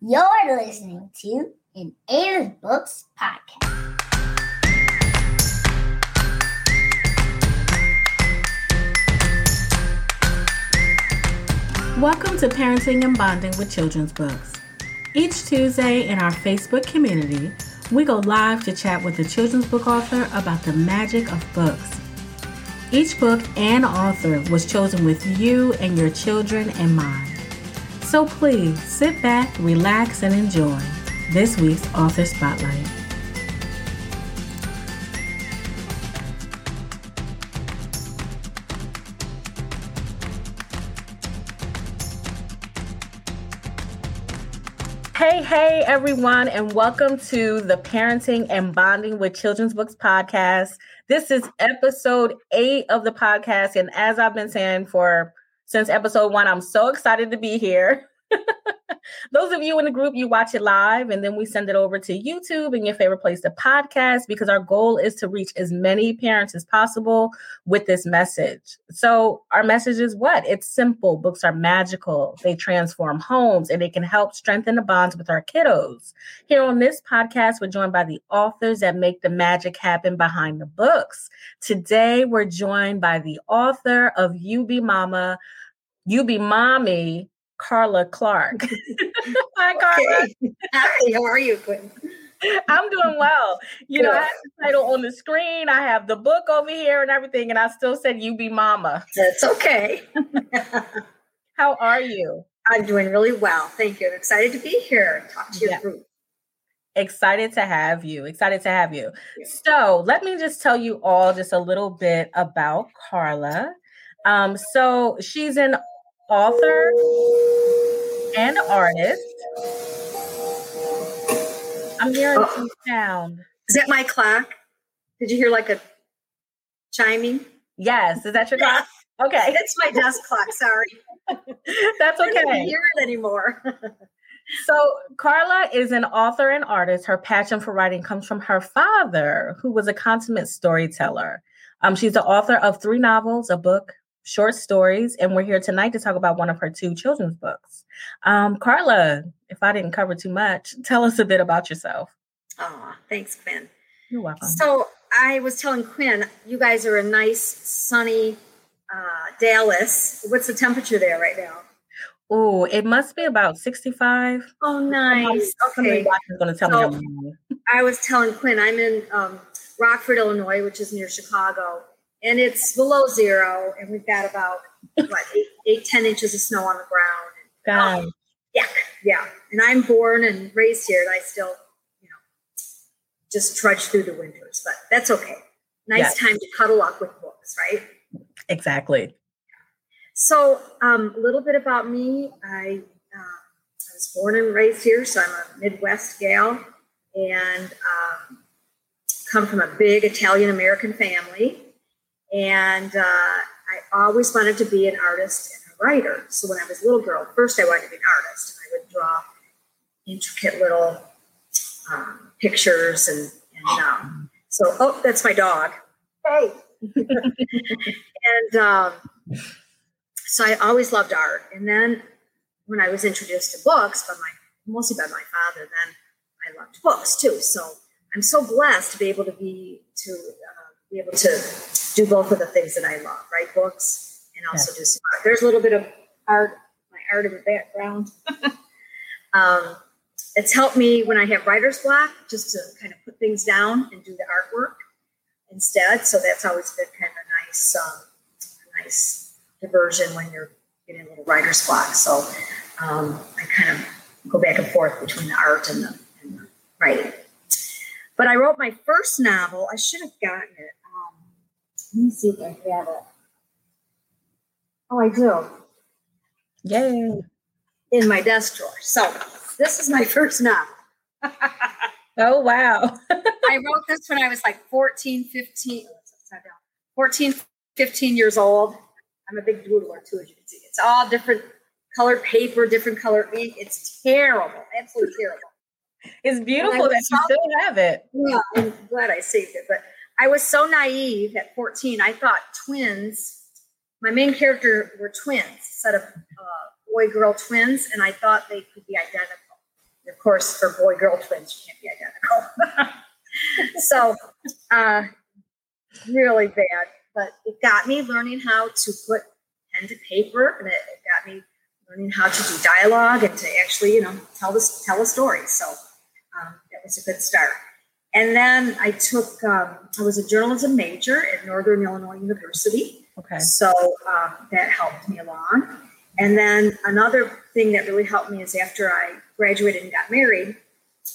You're listening to an Ada's Books podcast. Welcome to Parenting and Bonding with Children's Books. Each Tuesday in our Facebook community, we go live to chat with a children's book author about the magic of books. Each book and author was chosen with you and your children in mind. So please sit back, relax, and enjoy this week's Author Spotlight. Hey, hey, everyone, and welcome to the Parenting and Bonding with Children's Books podcast. This is episode eight of the podcast. And as I've been saying for since episode one, I'm so excited to be here. Those of you in the group, you watch it live and then we send it over to YouTube and your favorite place to podcast because our goal is to reach as many parents as possible with this message. So, our message is what? It's simple. Books are magical, they transform homes and they can help strengthen the bonds with our kiddos. Here on this podcast, we're joined by the authors that make the magic happen behind the books. Today, we're joined by the author of You Be Mama. You Be Mommy, Karla Clark. Hi, Karla. Okay. Hi, how are you, Quinn? I'm doing well. You know, I have the title on the screen, I have the book over here and everything, and I still said you be mama. That's okay. How are you? I'm doing really well. Thank you. I'm excited to be here. Talk to your Yeah. group. Excited to have you. Excited to have you. Yeah. So, let me just tell you all just a little bit about Carla. Um, so, she's an author and artist. I'm hearing Oh. some sound. Is that my clock? Did you hear like a chiming? Yes, is that your clock? Okay, It's my desk clock. Sorry. that's okay. I don't hear it anymore. So, Karla is an author and artist. Her passion for writing comes from her father, who was a consummate storyteller. Um, she's the author of three novels, a book, short stories, and we're here tonight to talk about one of her two children's books. Um, Karla, if I didn't cover too much, tell us a bit about yourself. oh, thanks, Quinn. You're welcome. So I was telling Quinn, you guys are a nice, sunny uh, Dallas. What's the temperature there right now? Oh, it must be about 65. Oh, nice. Somebody Okay. going to tell So- me. I was telling Quinn, I'm in um, Rockford, Illinois, which is near Chicago, and it's below zero, and we've got about what eight, eight, ten inches of snow on the ground. God. Yeah, yeah. And I'm born and raised here, and I still, you know, just trudge through the winters, but that's okay. Nice Yeah. time to cuddle up with books, right? Exactly. So, um, a little bit about me. I, uh, I was born and raised here, so I'm a Midwest gal, and um, come from a big Italian American family. And uh, I always wanted to be an artist and a writer. So when I was a little girl, first I wanted to be an artist. I would draw intricate little um, pictures, and, and um, so oh, that's my dog. Hey. and um, so I always loved art. And then when I was introduced to books by my mostly by my father, then I loved books too. So I'm so blessed to be able to be to uh, be able to do both of the things that I love, write books and also do some art. There's a little bit of art, my art in the background. um, it's helped me when I have writer's block just to kind of put things down and do the artwork instead. So that's always been kind of a nice, um, a nice diversion when you're getting a little writer's block. So um, I kind of go back and forth between the art and the, and the writing. But I wrote my first novel. I should have gotten it. Let me see if I have it. Oh, I do Yay. in my desk drawer. So this is my first novel. Oh, wow. I wrote this when I was like 14, 15, oh, it's upside down. 14, 15 years old. I'm a big doodler too, as you can see. It's all different colored paper, different color ink. It's terrible, absolutely terrible. It's beautiful that you still have it. Yeah, I'm glad I saved it. But I was so naive at 14. I thought twins, my main character were twins, a set of uh, boy girl twins, and I thought they could be identical. Of course, for boy girl twins, you can't be identical. so, uh, really bad. But it got me learning how to put pen to paper, and it, it got me learning how to do dialogue and to actually, you know, tell this tell a story. So um, that was a good start. And then I took, um, I was a journalism major at Northern Illinois University. Okay. So um, that helped me along. And then another thing that really helped me is after I graduated and got married,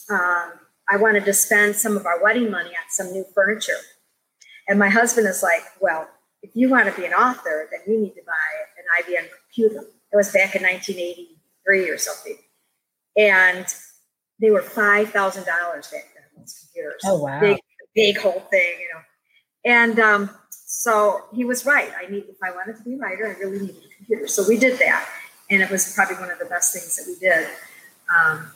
um, I wanted to spend some of our wedding money on some new furniture. And my husband is like, well, if you want to be an author, then you need to buy an IBM computer. It was back in 1983 or something. And they were $5,000 back those. Oh, wow. Big, big whole thing, you know. And um, so he was right. I need, if I wanted to be a writer, I really needed a computer. So we did that. And it was probably one of the best things that we did.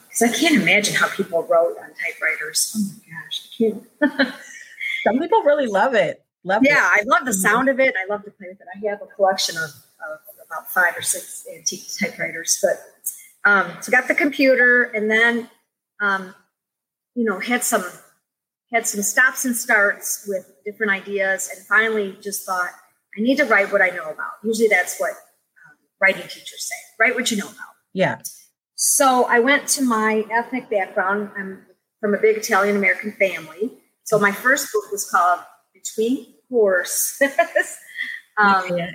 Because um, I can't imagine how people wrote on typewriters. Oh my gosh, I can't. Some people really love it. Love yeah, it. I love the sound of it. I love to play with it. I have a collection of, of about five or six antique typewriters. But um, so got the computer, and then um, you know had some had some stops and starts with different ideas, and finally just thought I need to write what I know about. Usually, that's what um, writing teachers say: write what you know about. Yeah. So I went to my ethnic background. I'm from a big Italian American family. So my first book was called Between Courses. um, yeah.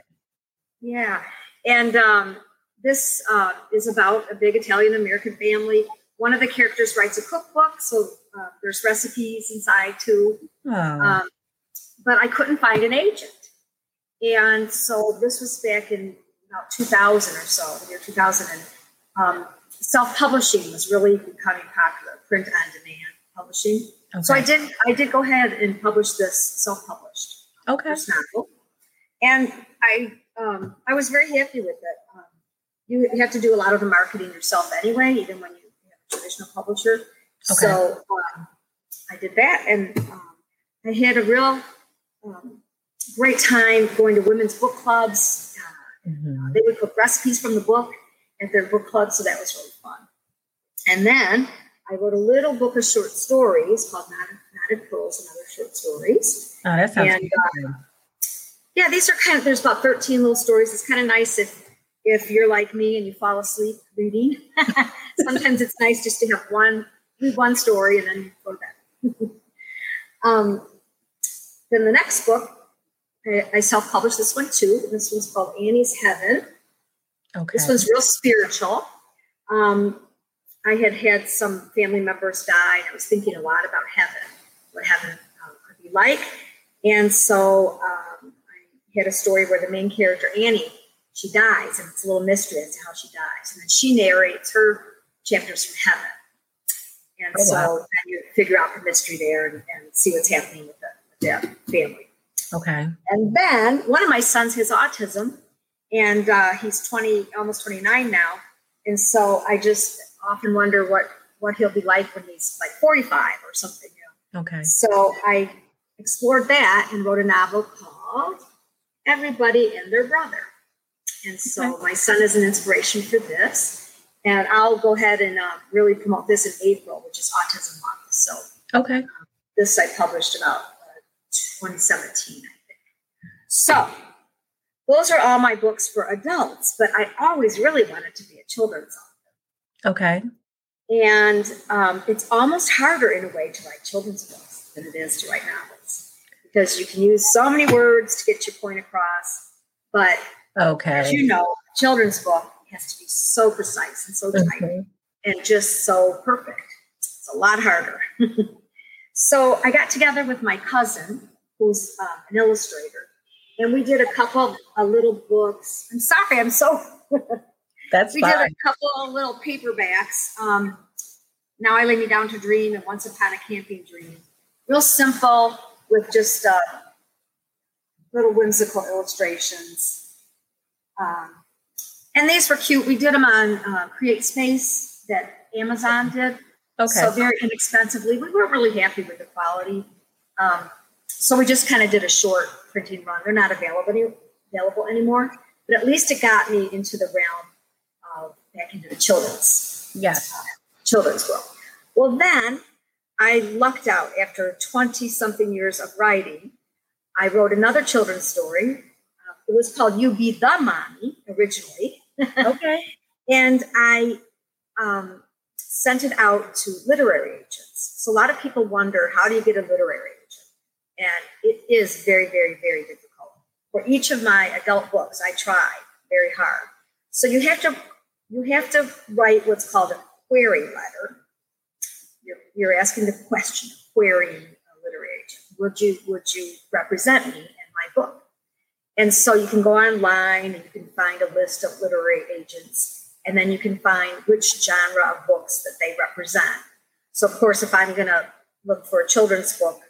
yeah. And um, this uh, is about a big Italian American family. One of the characters writes a cookbook, so uh, there's recipes inside too. Oh. Um, but I couldn't find an agent. And so this was back in about 2000 or so, the year 2000. And um, self publishing was really becoming popular, print on demand publishing. okay. So I did I did go ahead and publish this self published Okay. first novel, and I um, I was very happy with it. Um, you, have to do a lot of the marketing yourself anyway, even when you traditional publisher. Okay. So um, I did that, and um, I had a real um, great time going to women's book clubs. Uh, Mhm. they would cook recipes from the book at their book club, so that was really fun. And then I wrote a little book of short stories called Knotted, Pearls and Other Short Stories. Oh, that sounds And, good. Yeah, these are kind of there's about 13 little stories. It's kind of nice if if you're like me and you fall asleep reading. Sometimes it's nice just to have one read one story and then go to bed. um, then the next book, I, I self-published this one too. This one's called Annie's Heaven. okay. This one's real spiritual. Um, I had had some family members die, and I was thinking a lot about heaven, what heaven um, could be like. And so um, I had a story where the main character, Annie, she dies, and it's a little mystery as to how she dies. And then she narrates her chapters from heaven. And Oh, so wow. you figure out the mystery there and, and see what's happening with the, with the family. okay. And then one of my sons has autism, and uh, he's 20, almost 29 now. And so I just often wonder what, what he'll be like when he's like 45 or something. You know? Okay. So I explored that and wrote a novel called Everybody and Their Brother. And so my son is an inspiration for this. And I'll go ahead and uh, really promote this in April, which is Autism Month. So Okay. this I published about uh, 2017, I think. So those are all my books for adults, but I always really wanted to be a children's author. Okay. And um, it's almost harder in a way to write children's books than it is to write novels because you can use so many words to get your point across. But Okay. as you know, children's book has to be so precise and so tight Mhm. and just so perfect. It's a lot harder. so I got together with my cousin, who's uh, an illustrator, and we did a couple of little books. I'm sorry, I'm so. That's we did a couple of little paperbacks. Um, now I lay me down to dream, and once upon a camping dream. Real simple with just uh, little whimsical illustrations. Um, and these were cute. We did them on uh, CreateSpace that Amazon did. Okay. So very inexpensively. We weren't really happy with the quality. Um, so we just kind of did a short printing run. They're not available, available anymore, but at least it got me into the realm of back into the children's yes. children's book. Well, then I lucked out after 20 something years of writing. I wrote another children's story. It was called You Be the Mommy originally. Okay. and I um, sent it out to literary agents. So a lot of people wonder how do you get a literary agent? And it is very, very, very difficult. For each of my adult books, I try very hard. So you have to you have to write what's called a query letter. You're, you're asking the question, querying a literary agent. Would you would you represent me in my book? And so you can go online and you can find a list of literary agents, and then you can find which genre of books that they represent. So, of course, if I'm going to look for a children's book,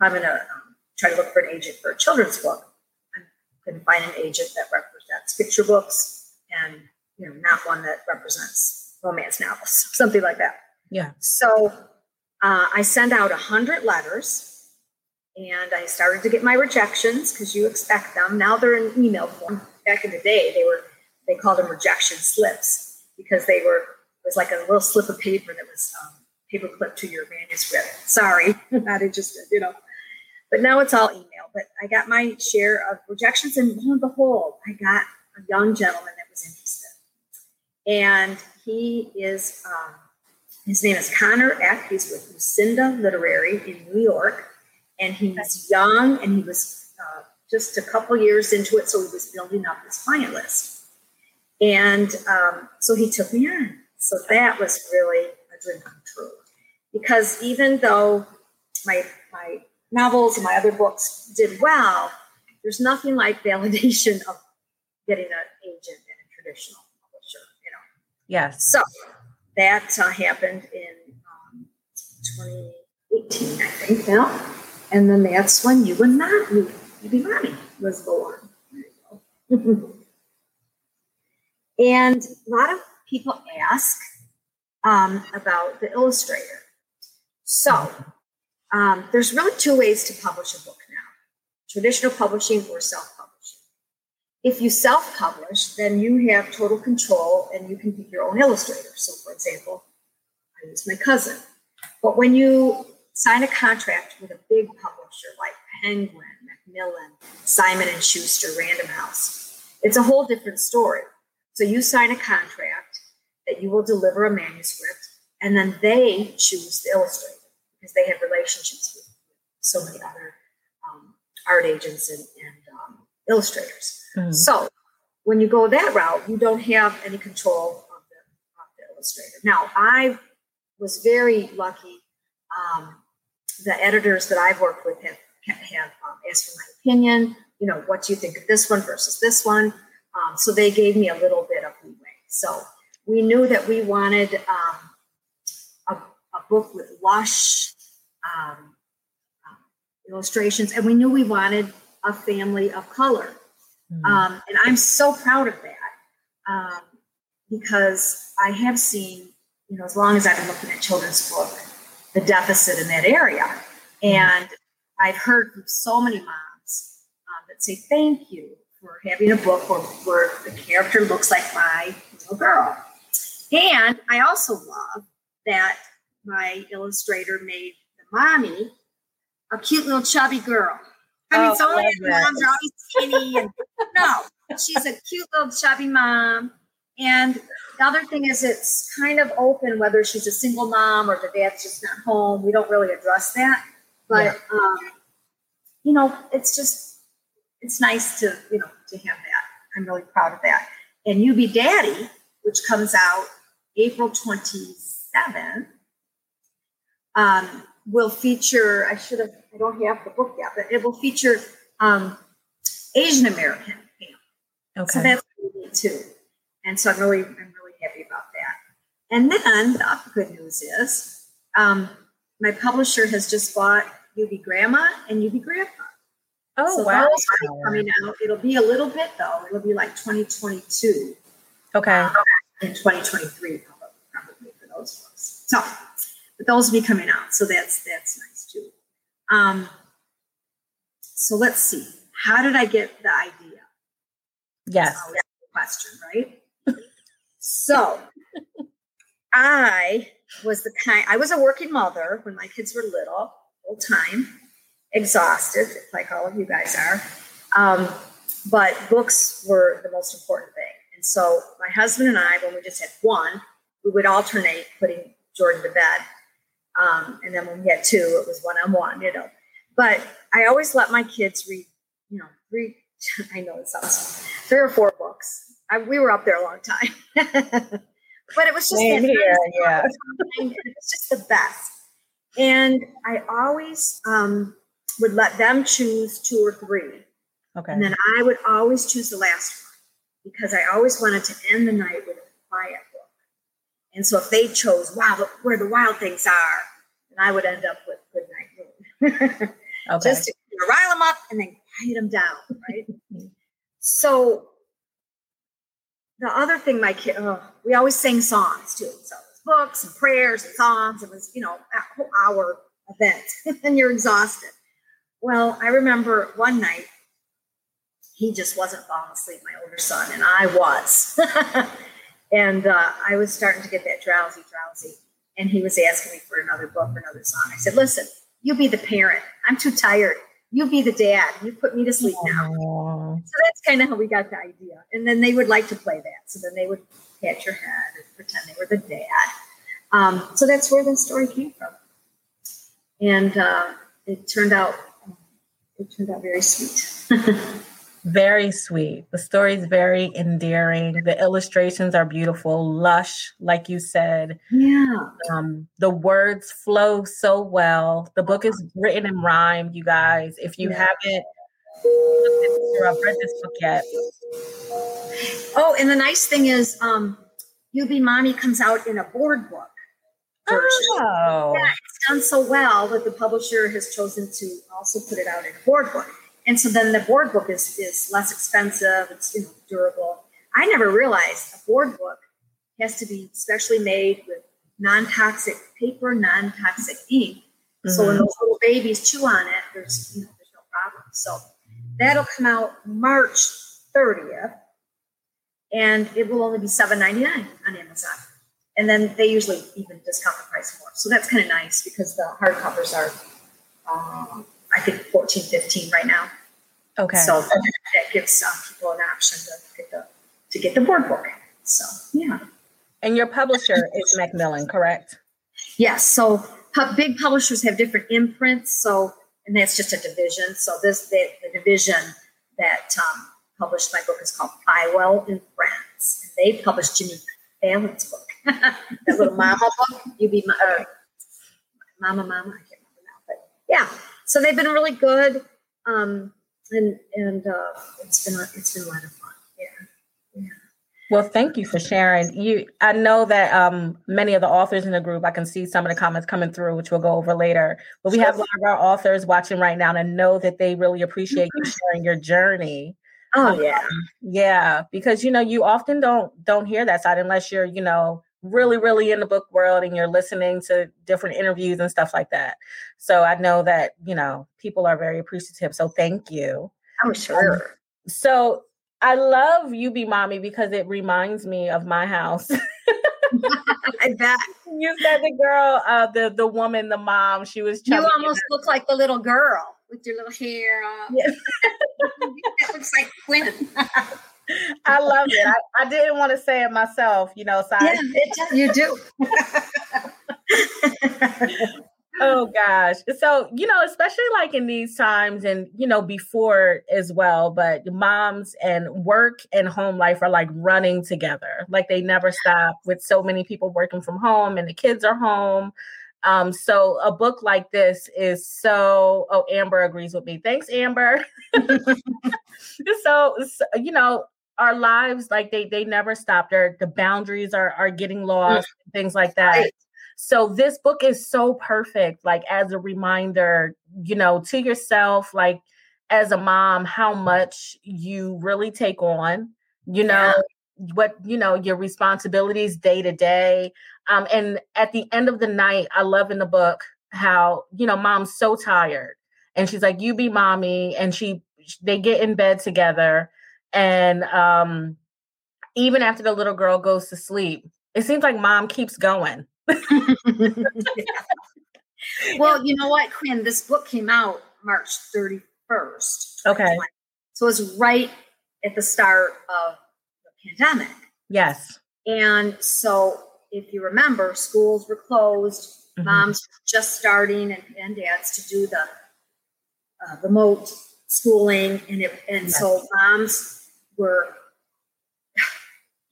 I'm going to um, try to look for an agent for a children's book. I'm going to find an agent that represents picture books and you know not one that represents romance novels, something like that. Yeah. So uh, I send out a hundred letters and I started to get my rejections because you expect them. Now they're in email form. Back in the day, they were they called them rejection slips because they were it was like a little slip of paper that was um, paper clipped to your manuscript. Sorry, not interested, you know. But now it's all email. But I got my share of rejections, and lo and behold, I got a young gentleman that was interested, and he is. Um, his name is Connor Eck. He's with Lucinda Literary in New York and he was young and he was uh, just a couple years into it, so he was building up his client list. And um, so he took me on. So that was really a dream come true. Because even though my my novels and my other books did well, there's nothing like validation of getting an agent in a traditional publisher, you know. Yes. So that uh, happened in um, 2018, I think now. And then that's when you and you be mommy was born. and a lot of people ask um, about the illustrator. So um, there's really two ways to publish a book now traditional publishing or self publishing. If you self publish, then you have total control and you can pick your own illustrator. So, for example, I use my cousin. But when you sign a contract with a big publisher like Penguin, Macmillan, Simon and Schuster, Random House. It's a whole different story. So you sign a contract that you will deliver a manuscript, and then they choose the illustrator because they have relationships with so many other um, art agents and, and um, illustrators. Mm-hmm. So when you go that route, you don't have any control of the, of the illustrator. Now, I was very lucky um, the editors that I've worked with have have um, asked for my opinion. You know, what do you think of this one versus this one? Um, so they gave me a little bit of leeway. So we knew that we wanted um, a, a, book with lush um, uh, illustrations, and we knew we wanted a family of color. Mm-hmm. and I'm so proud of that um, because I have seen, you know, as long as I've been looking at children's book, the deficit in that area. And I've heard from so many moms um, that say, thank you for having a book where, where the character looks like my little girl. And I also love that my illustrator made the mommy a cute little chubby girl. I mean, oh, so many moms are always skinny, and no, she's a cute little chubby mom. And the other thing is, it's kind of open whether she's a single mom or the dad's just not home. We don't really address that, but yeah. um, you know, it's just it's nice to you know to have that. I'm really proud of that. And You Be Daddy, which comes out April 27th, um, will feature. I should have. I don't have the book yet, but it will feature um, Asian American Okay. So that's too. And so I'm really, I'm really happy about that. And then the other good news is um, my publisher has just bought You Be Grandma and You Be Grandpa. Oh, so wow. coming out. It'll be a little bit though. It'll be like 2022. Okay. Um, in 2023, probably, probably for those books. So, but those will be coming out. So that's that's nice too. Um, so let's see. How did I get the idea? Yes. Question, right? So I was the kind I was a working mother when my kids were little, full time, exhausted, like all of you guys are. Um, but books were the most important thing. And so my husband and I, when we just had one, we would alternate putting Jordan to bed. Um, and then when we had two, it was one on one, you know. But I always let my kids read, you know, read. I know it sounds three or four books. I, we were up there a long time, but it was just here, yeah. it was just the best. And I always um, would let them choose two or three, Okay. and then I would always choose the last one because I always wanted to end the night with a quiet book. And so if they chose "Wow, look where the wild things are," then I would end up with "Good Night Moon," okay. just to rile them up and then quiet them down, right? so the other thing, my kid, we always sang songs too. So it was books and prayers and songs. It was, you know, a whole hour event, and you're exhausted. Well, I remember one night he just wasn't falling asleep, my older son, and I was. and uh, I was starting to get that drowsy, drowsy. And he was asking me for another book or another song. I said, listen, you be the parent. I'm too tired. You be the dad. You put me to sleep now. Aw. So that's kind of how we got the idea. And then they would like to play that. So then they would pat your head and pretend they were the dad. Um, so that's where the story came from. And uh, it turned out it turned out very sweet. Very sweet. The story is very endearing. The illustrations are beautiful, lush, like you said. yeah. Um, the words flow so well. The book is written in rhyme, you guys. If you Yeah. haven't I've read this book yet, Oh, and the nice thing is, um, You Be Mommy comes out in a board book version. oh, Yeah, it's done so well that the publisher has chosen to also put it out in a board book. And so then the board book is, is less expensive, it's you know durable. I never realized a board book has to be specially made with non-toxic paper, non-toxic ink. So when those little babies chew on it, there's you know there's no problem. So that'll come out March 30th, and it will only be $7.99 on Amazon. And then they usually even discount the price more. So that's kind of nice because the hardcovers are, um, I think, 14 15 right now. okay. So that gives uh, people an option to get the to get the board book. So yeah, and your publisher is Macmillan, correct? yes. So big publishers have different imprints. So and that's just a division. So this the, the division that um, published my book is called Feiwel and Friends. And they published Jimmy Fallon's book, that little mama book. You be my or mama, mama. I can't remember now, but yeah. So they've been really good. Um, and and uh, it's been a, it's been a lot of fun. Yeah. Well, thank you for sharing. You, I know that um, many of the authors in the group, I can see some of the comments coming through, which we'll go over later. But we have a lot of our authors watching right now, and I know that they really appreciate you sharing your journey. Oh yeah. Yeah, because you know you often don't don't hear that side unless you're you know really really in the book world and you're listening to different interviews and stuff like that. So I know that you know people are very appreciative. So thank you. Oh sure. So I love you be mommy because it reminds me of my house. Bet you said the girl, uh, the the woman, the mom. She was. you almost look like the little girl with your little hair. Yeah. that looks like Quinn. I love it. I, I didn't want to say it myself, you know. So yeah, it, you do. oh gosh. So, you know, especially like in these times and, you know, before as well, but moms and work and home life are like running together. Like they never stop with so many people working from home and the kids are home. Um, so a book like this is so oh Amber agrees with me. Thanks, Amber. so, so you know, our lives like they they never stop. Their the boundaries are are getting lost, things like that. Right. So this book is so perfect, like as a reminder, you know, to yourself, like as a mom, how much you really take on, you know, what, you know, your responsibilities day to day. Um, and at the end of the night, I love in the book how, you know, mom's so tired. And she's like, you be mommy. And she they get in bed together. And um, even after the little girl goes to sleep, it seems like mom keeps going. Well, you know what, Quinn? This book came out March 31st. Okay. So it's right at the start of the pandemic. Yes. And so if you remember, schools were closed, mm-hmm. moms were just starting and, and dads to do the uh, remote schooling. And, it, and yes. so moms were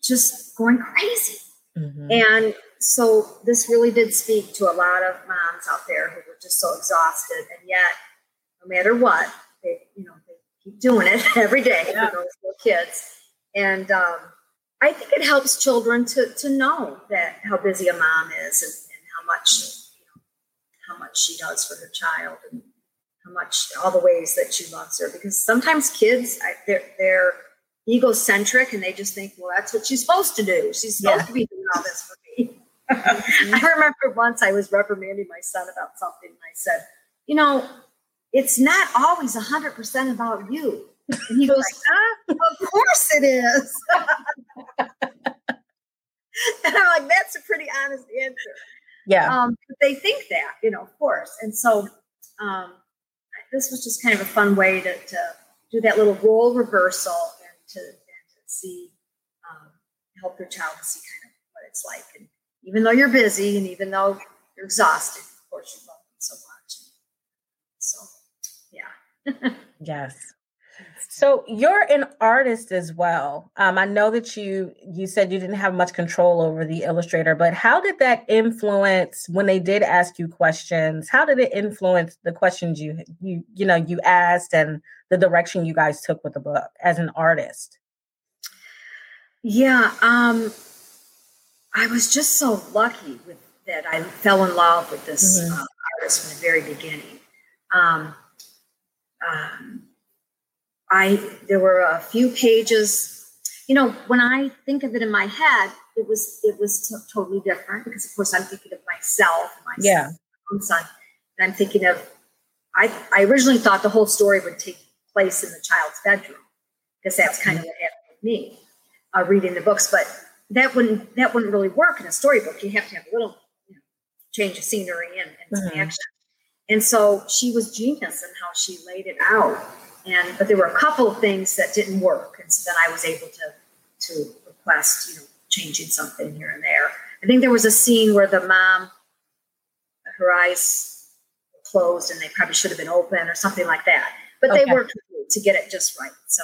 just going crazy. Mm-hmm. And so this really did speak to a lot of moms out there who were just so exhausted. And yet, no matter what, they, you know, they keep doing it every day yeah. for those little kids. And, um, I think it helps children to to know that how busy a mom is and, and how much you know, how much she does for her child and how much all the ways that she loves her. Because sometimes kids they're they're egocentric and they just think, well, that's what she's supposed to do. She's supposed yeah. to be doing all this for me. I remember once I was reprimanding my son about something, and I said, you know, it's not always hundred percent about you. And he goes, Of course it is. and I'm like, That's a pretty honest answer. Yeah. Um, they think that, you know, of course. And so um, this was just kind of a fun way to, to do that little role reversal to, and to see, um, help your child to see kind of what it's like. And even though you're busy and even though you're exhausted, of course, you love them so much. So, yeah. yes. So you're an artist as well. Um, I know that you you said you didn't have much control over the illustrator, but how did that influence when they did ask you questions? How did it influence the questions you you you know you asked and the direction you guys took with the book as an artist? Yeah, um, I was just so lucky with that. I fell in love with this mm-hmm. uh, artist from the very beginning. Um, um, I there were a few pages. You know, when I think of it in my head, it was it was t- totally different because, of course, I'm thinking of myself, my yeah. own son, and I'm thinking of. I I originally thought the whole story would take place in the child's bedroom because that's kind of what happened with me, uh, reading the books. But that wouldn't that wouldn't really work in a storybook. You have to have a little you know, change of scenery and, and mm-hmm. some action. And so she was genius in how she laid it out and but there were a couple of things that didn't work, and so then I was able to to request, you know, changing something here and there. I think there was a scene where the mom, her eyes closed, and they probably should have been open or something like that. But okay. they worked to get it just right, so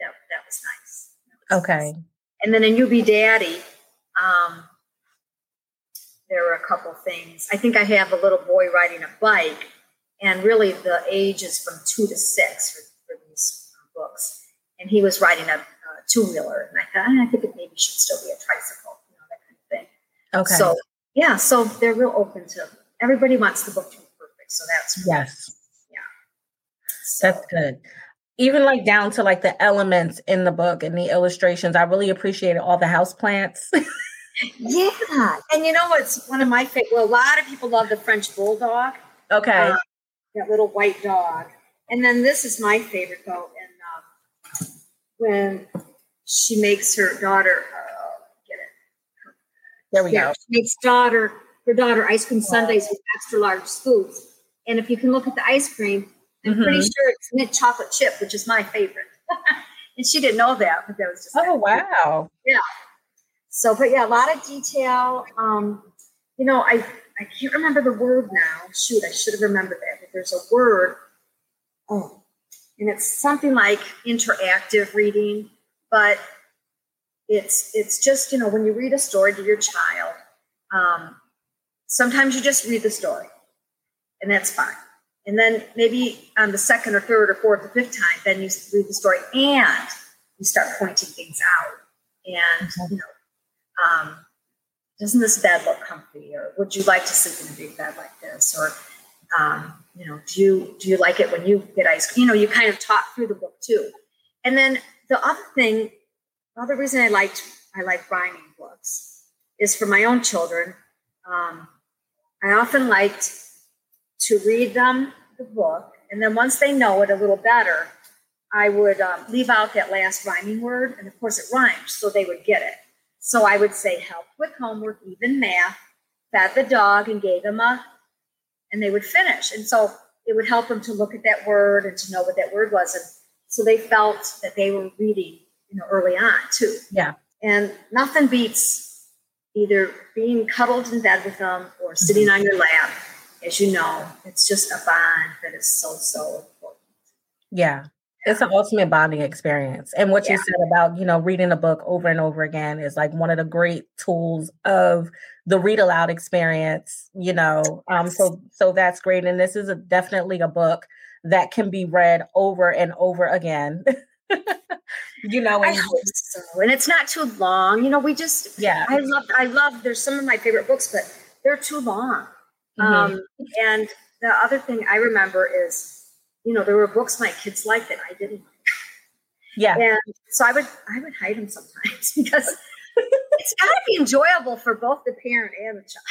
that that was nice. That was okay. Nice. And then in You Be Daddy, um, there were a couple things. I think I have a little boy riding a bike, and really the age is from two to six for books, and he was riding a, a two wheeler, and I thought ah, I think it maybe should still be a tricycle, you know, that kind of thing. Okay. So yeah, so they're real open to everybody wants the book to be perfect, so that's yes, yeah, so. that's good. Even like down to like the elements in the book and the illustrations, I really appreciated all the house plants. yeah, and you know what's one of my favorite? Well, a lot of people love the French bulldog. Okay, uh, that little white dog. And then this is my favorite though, when she makes her daughter uh, get it. There we yeah, go. She makes daughter her daughter ice cream sundaes with extra large scoops. And if you can look at the ice cream, I'm mm-hmm. pretty sure it's mint chocolate chip, which is my favorite. and she didn't know that, but that was just oh wow, yeah. So, but yeah, a lot of detail. Um, you know, I I can't remember the word now. Shoot, I should have remembered that. But there's a word. Oh, and it's something like interactive reading, but it's it's just you know when you read a story to your child, um, sometimes you just read the story, and that's fine. And then maybe on the second or third or fourth or fifth time, then you read the story and you start pointing things out. And you know, um, doesn't this bed look comfy? Or would you like to sleep in a big bed like this? Or um, you know, do you do you like it when you get ice cream? You know, you kind of talk through the book too. And then the other thing, the other reason I liked I like rhyming books is for my own children. Um, I often liked to read them the book, and then once they know it a little better, I would um, leave out that last rhyming word, and of course it rhymes, so they would get it. So I would say help with homework, even math, fed the dog and gave him a, and they would finish. And so it would help them to look at that word and to know what that word was. And so they felt that they were reading, you know, early on too. Yeah. And nothing beats either being cuddled in bed with them or sitting mm-hmm. on your lap. As you know, it's just a bond that is so, so important. Yeah. It's an ultimate bonding experience. And what yeah. you said about, you know, reading a book over and over again is like one of the great tools of the read aloud experience, you know. Um so so that's great and this is a, definitely a book that can be read over and over again. you know, I hope so. And it's not too long. You know, we just yeah. I love I love there's some of my favorite books, but they're too long. Mm-hmm. Um, and the other thing I remember is, you know, there were books my kids liked that I didn't like. Yeah. And so I would I would hide them sometimes because it's gotta be enjoyable for both the parent and the child.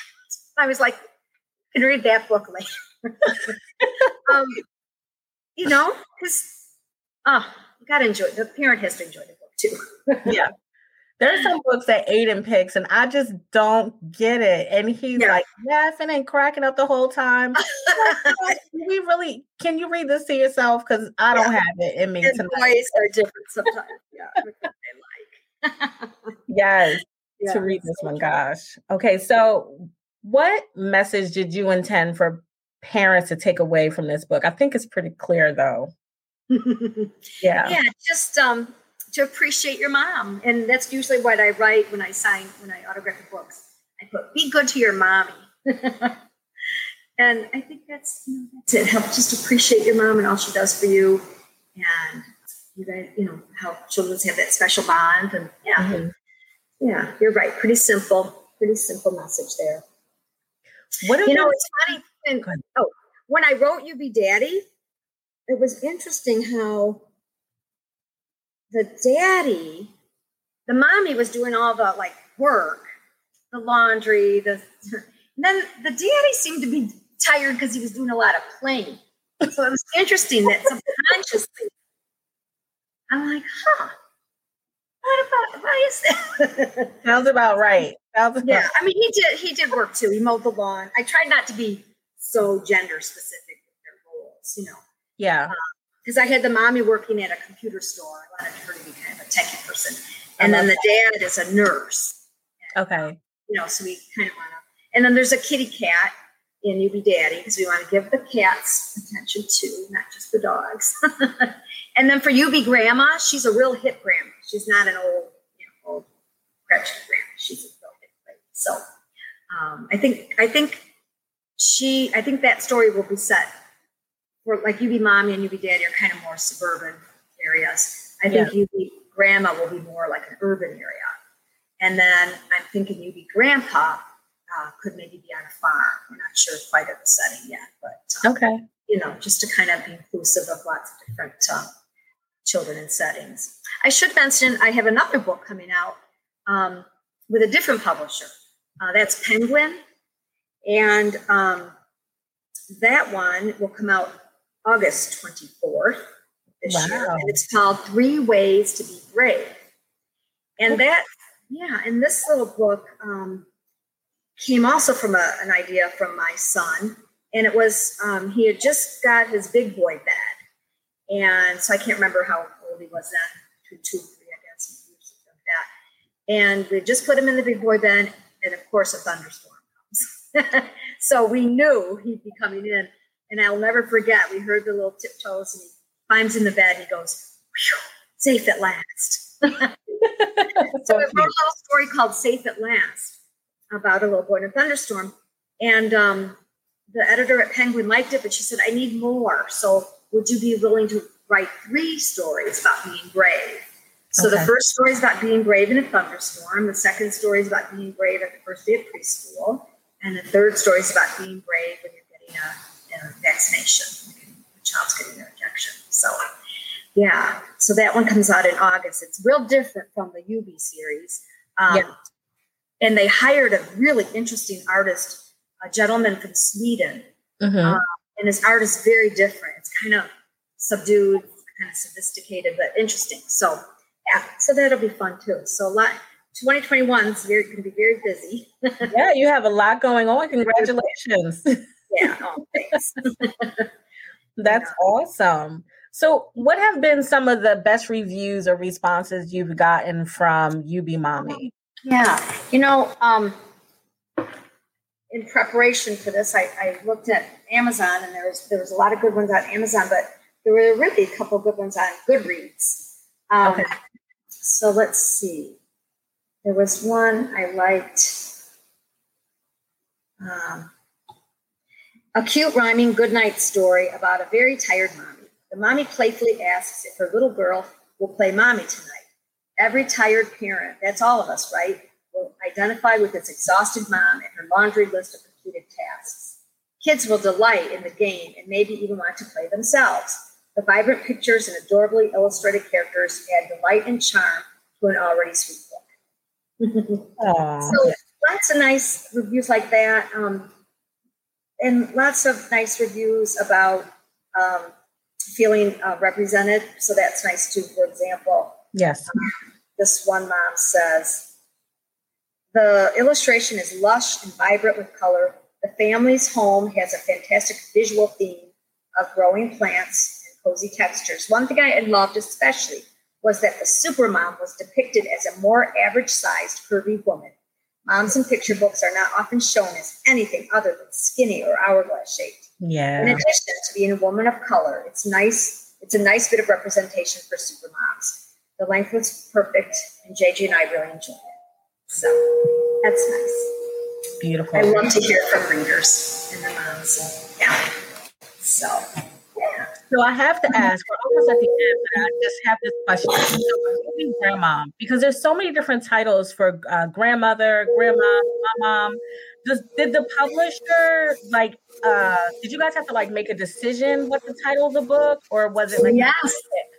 I was like, can read that book later. um, you know, because oh, you gotta enjoy the parent has to enjoy the book too. yeah. There's some books that Aiden picks, and I just don't get it. And he's yeah. like laughing and cracking up the whole time. we really can you read this to yourself? Because I don't yeah. have it in me and tonight. Are different sometimes. Yeah, like. yes, yeah, to read this so one. Gosh. Okay, so what message did you intend for parents to take away from this book? I think it's pretty clear though. yeah. Yeah, just um to appreciate your mom. And that's usually what I write when I sign when I autograph the books. I put be good to your mommy. and I think that's you know, that's it. Help just appreciate your mom and all she does for you. And you guys, you know, how children have that special bond. And yeah. Mm-hmm. Yeah, you're right. Pretty simple. Pretty simple message there. What you know, it's funny and oh, when I wrote You Be Daddy, it was interesting how the daddy, the mommy was doing all the like work, the laundry, the and then the daddy seemed to be tired because he was doing a lot of playing. So it was interesting that subconsciously I'm like, huh, what about why is that? Sounds about right. Sounds about yeah, I mean he did he did work too. He mowed the lawn. I tried not to be so gender specific with their roles, you know. Yeah. Um, Because um, I had the mommy working at a computer store. I wanted her to be kind of a techie person. And then the dad is a nurse. Okay. You know, so we kind of want to. And then there's a kitty cat in You Be Daddy because we want to give the cats attention too, not just the dogs. and then for You Be Grandma, she's a real hip grandma. She's not an old, you know, old crutched grandma. She's a real hip grandma. So um, I think I think she, I think that story will be set like you be mommy and you be daddy are kind of more suburban areas. I think yeah. you be grandma will be more like an urban area. And then I'm thinking you be grandpa uh, could maybe be on a farm. We're not sure quite of the setting yet, but um, okay, you know, just to kind of be inclusive of lots of different uh, children and settings. I should mention I have another book coming out um, with a different publisher. Uh, that's Penguin, and um, that one will come out August 24th this wow. year. And it's called Three Ways to Be Brave. And that, yeah, and this little book um, came also from a, an idea from my son. And it was, um, he had just got his big boy bed. And so I can't remember how old he was then, between two three, I guess, something like that. And we just put him in the big boy bed, and of course, a thunderstorm comes. so we knew he'd be coming in. And I'll never forget, we heard the little tiptoes and he climbs in the bed. he goes, safe at last. so I wrote a little story called Safe at Last about a little boy in a thunderstorm. And um, the editor at Penguin liked it, but she said, I need more. So would you be willing to write three stories about being brave? So okay. the first story is about being brave in a thunderstorm. The second story is about being brave at the first day of preschool. And the third story is about being brave when you're getting a, a vaccination, the child's getting their injection. So, yeah, so that one comes out in August. It's real different from the You Be series. Um, yeah. And they hired a really interesting artist, a gentleman from Sweden. Mm-hmm. Uh, and his art is very different. It's kind of subdued, kind of sophisticated, but interesting. So, yeah, so that'll be fun too. So, a lot, 2021 is very going to be very busy. yeah, you have a lot going on. Congratulations. yeah. That's yeah. awesome. So, what have been some of the best reviews or responses you've gotten from You Be Mommy? Yeah, you know, um, in preparation for this, I, I, looked at Amazon, and there was there was a lot of good ones on Amazon, but there were really a couple good ones on Goodreads. Um, okay. So let's see. There was one I liked. Um, a cute rhyming goodnight story about a very tired mommy. The mommy playfully asks if her little girl will play mommy tonight. Every tired parent, that's all of us, right, will identify with its exhausted mom and her laundry list of completed tasks. Kids will delight in the game and maybe even want to play themselves. The vibrant pictures and adorably illustrated characters add delight and charm to an already sweet book. so lots of nice reviews like that. Um, and lots of nice reviews about um, feeling uh, represented. So that's nice too. For example, yes, um, this one mom says the illustration is lush and vibrant with color. The family's home has a fantastic visual theme of growing plants and cozy textures. One thing I loved especially was that the supermom was depicted as a more average sized curvy woman Moms in picture books are not often shown as anything other than skinny or hourglass shaped. Yeah. In addition to being a woman of color, it's nice. It's a nice bit of representation for super moms. The length was perfect, and JJ and I really enjoyed it. So that's nice. Beautiful. I love to hear from readers and the moms. Yeah. So Yeah. so I have to ask, almost at the end, but I just have this question. So grandma, because there's so many different titles for uh, grandmother, grandma, mom. Does did the publisher like? uh Did you guys have to like make a decision what the title of the book, or was it like? Yes,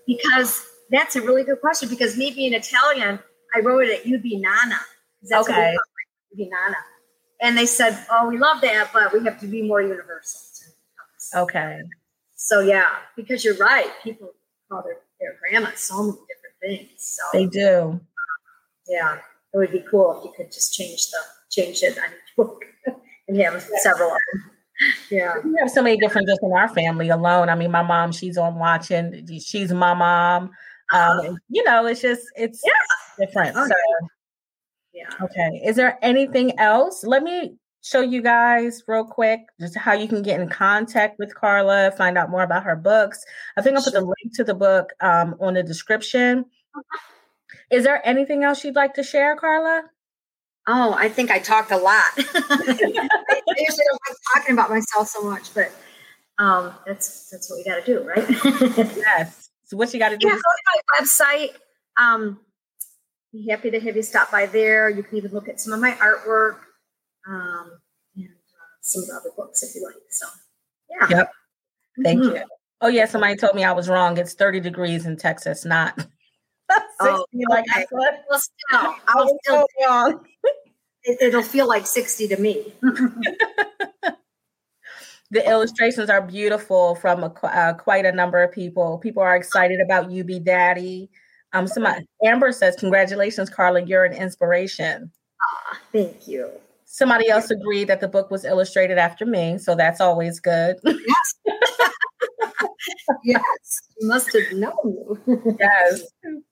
because that's a really good question. Because me being Italian, I wrote it at You Be Nana. That's okay. You Be Nana, and they said, "Oh, we love that, but we have to be more universal." Okay. So yeah, because you're right. People call their, their grandma so many different things. So they do. Yeah. It would be cool if you could just change the change it on each book and have several of them. Yeah. We have so many different just in our family alone. I mean, my mom, she's on watching, she's my mom. Um, uh-huh. you know, it's just it's yeah. different. Oh, so yeah. Okay. Is there anything else? Let me show you guys real quick just how you can get in contact with Karla, find out more about her books. I think I'll put the link to the book um, on the description. Is there anything else you'd like to share, Karla? Oh, I think I talked a lot. I usually don't like talking about myself so much, but um, that's that's what we got to do, right? yes. So what you got to do? Yeah, go to my website. Um, be happy to have you stop by there. You can even look at some of my artwork um, and uh, some of the other books if you like. So, yeah. Yep. Thank mm-hmm. you. Oh, yeah. Somebody told me I was wrong. It's 30 degrees in Texas, not 60 oh, like. I said. Well, still, I'll still wrong. it, will feel like 60 to me. the illustrations are beautiful from a, uh, quite a number of people. People are excited about You Be Daddy. Um, somebody, Amber says, "Congratulations, Karla! You're an inspiration." Ah, thank you. Somebody else agreed that the book was illustrated after me, so that's always good. Yes. yes, you must have known yes,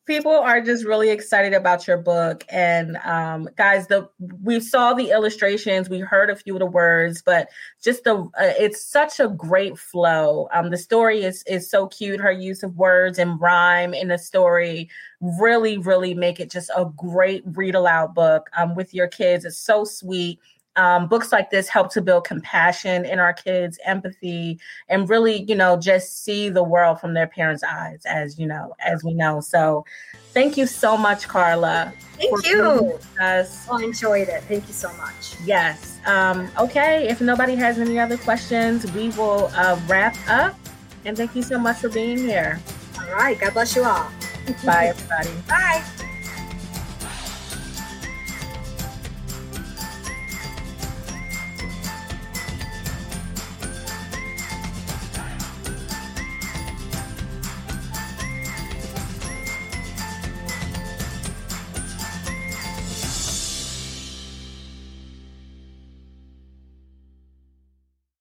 people are just really excited about your book, and um, guys, the we saw the illustrations, we heard a few of the words, but just the uh, it's such a great flow. Um, the story is is so cute. Her use of words and rhyme in the story really, really make it just a great read aloud book um, with your kids. It's so sweet. Um, books like this help to build compassion in our kids, empathy, and really, you know, just see the world from their parents' eyes, as you know, as we know. So, thank you so much, Karla. Thank you. Us. I enjoyed it. Thank you so much. Yes. Um, okay. If nobody has any other questions, we will uh, wrap up. And thank you so much for being here. All right. God bless you all. Bye, everybody. Bye.